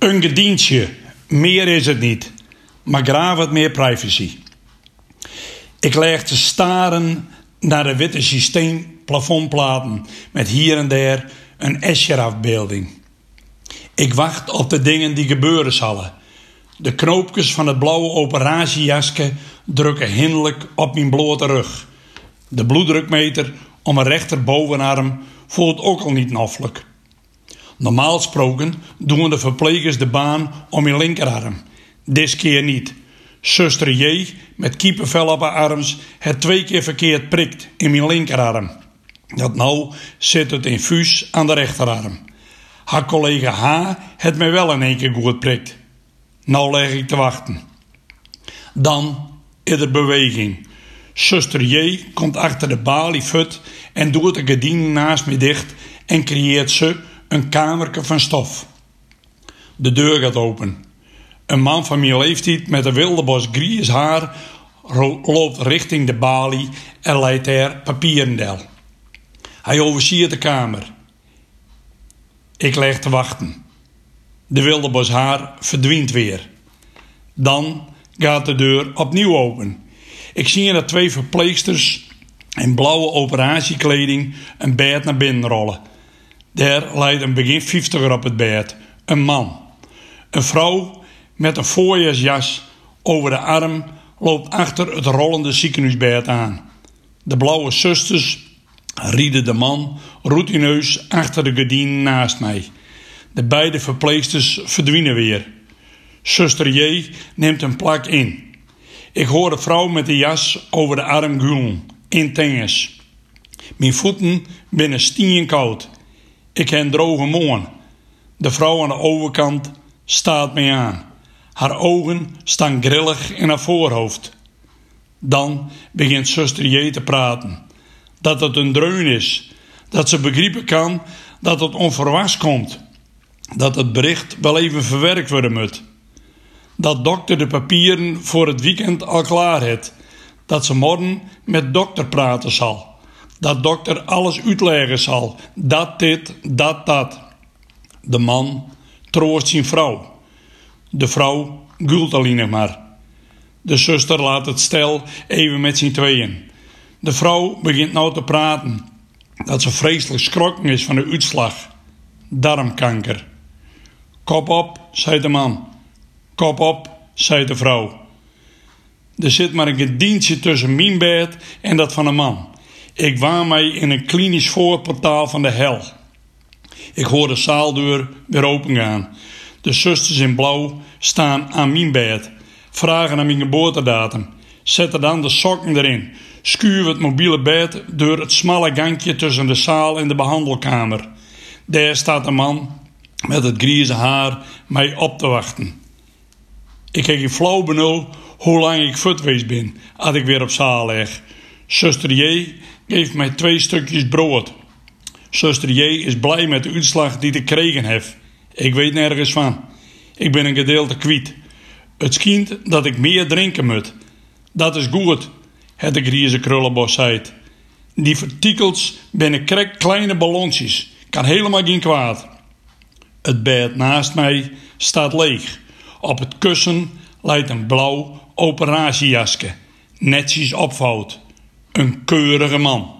Een gedientje, meer is het niet, maar graag wat meer privacy. Ik leg te staren naar de witte systeemplafondplaten met hier en daar een Escher-afbeelding. Ik wacht op de dingen die gebeuren zullen. De knoopjes van het blauwe operatiejasje drukken hinderlijk op mijn blote rug. De bloeddrukmeter om mijn rechterbovenarm voelt ook al niet noffelijk. Normaal gesproken doen de verplegers de baan om je linkerarm. Dit keer niet. Zuster J met kiepenvel op haar arms het twee keer verkeerd prikt in mijn linkerarm. Dat nou zit het infuus aan de rechterarm. Haar collega H het mij wel in één keer goed prikt. Nou leg ik te wachten. Dan is er beweging. Zuster J komt achter de balie fut en doet de gardine naast me dicht en creëert ze een kamerke van stof. De deur gaat open. Een man van mijn leeftijd met een wilde bos gries haar loopt richting de balie en leidt er papierendel. Hij overziet de kamer. Ik leg te wachten. De wilde bos haar verdwijnt weer. Dan gaat de deur opnieuw open. Ik zie dat twee verpleegsters in blauwe operatiekleding een bed naar binnen rollen. Daar leidt een begin 50 op het bed, een man. Een vrouw met een voorjaarsjas over de arm loopt achter het rollende ziekenhuisbed aan. De blauwe zusters rieden de man routineus achter de gardine naast mij. De beide verpleegsters verdwijnen weer. Zuster J neemt een plak in. Ik hoor de vrouw met de jas over de arm groen, in tennis. Mijn voeten binnen stien koud. Ik heb droge moon. De vrouw aan de overkant staat mij aan. Haar ogen staan grillig in haar voorhoofd. Dan begint zuster J te praten. Dat het een dreun is. Dat ze begrijpen kan dat het onverwachts komt. Dat het bericht wel even verwerkt worden moet. Dat dokter de papieren voor het weekend al klaar heeft. Dat ze morgen met dokter praten zal. Dat dokter alles uitleggen zal. Dat dit, dat dat. De man troost zijn vrouw. De vrouw gult alleen nog maar. De zuster laat het stel even met zijn tweeën. De vrouw begint nou te praten. Dat ze vreselijk schrokken is van de uitslag. Darmkanker. Kop op, zei de man. Kop op, zei de vrouw. Er zit maar een gedientje tussen mijn bed en dat van een man. Ik waan mij in een klinisch voorportaal van de hel. Ik hoor de zaaldeur weer opengaan. De zusters in blauw staan aan mijn bed, vragen naar mijn geboortedatum, zetten dan de sokken erin, schuwen het mobiele bed door het smalle gangje tussen de zaal en de behandelkamer. Daar staat een man met het grieze haar mij op te wachten. Ik heb geen flauw benul hoe lang ik futwees ben, als ik weer op zaal leg. Zuster J geeft mij twee stukjes brood. Zuster J is blij met de uitslag die ik gekregen heb. Ik weet nergens van. Ik ben een gedeelte kwijt. Het schijnt dat ik meer drinken moet. Dat is goed, het de grieze krullenbos zei. Die vertikels binnen krek kleine ballonsjes. Kan helemaal geen kwaad. Het bed naast mij staat leeg. Op het kussen lijkt een blauw operatiejasje. Netjes opvouwt. Een keurige man.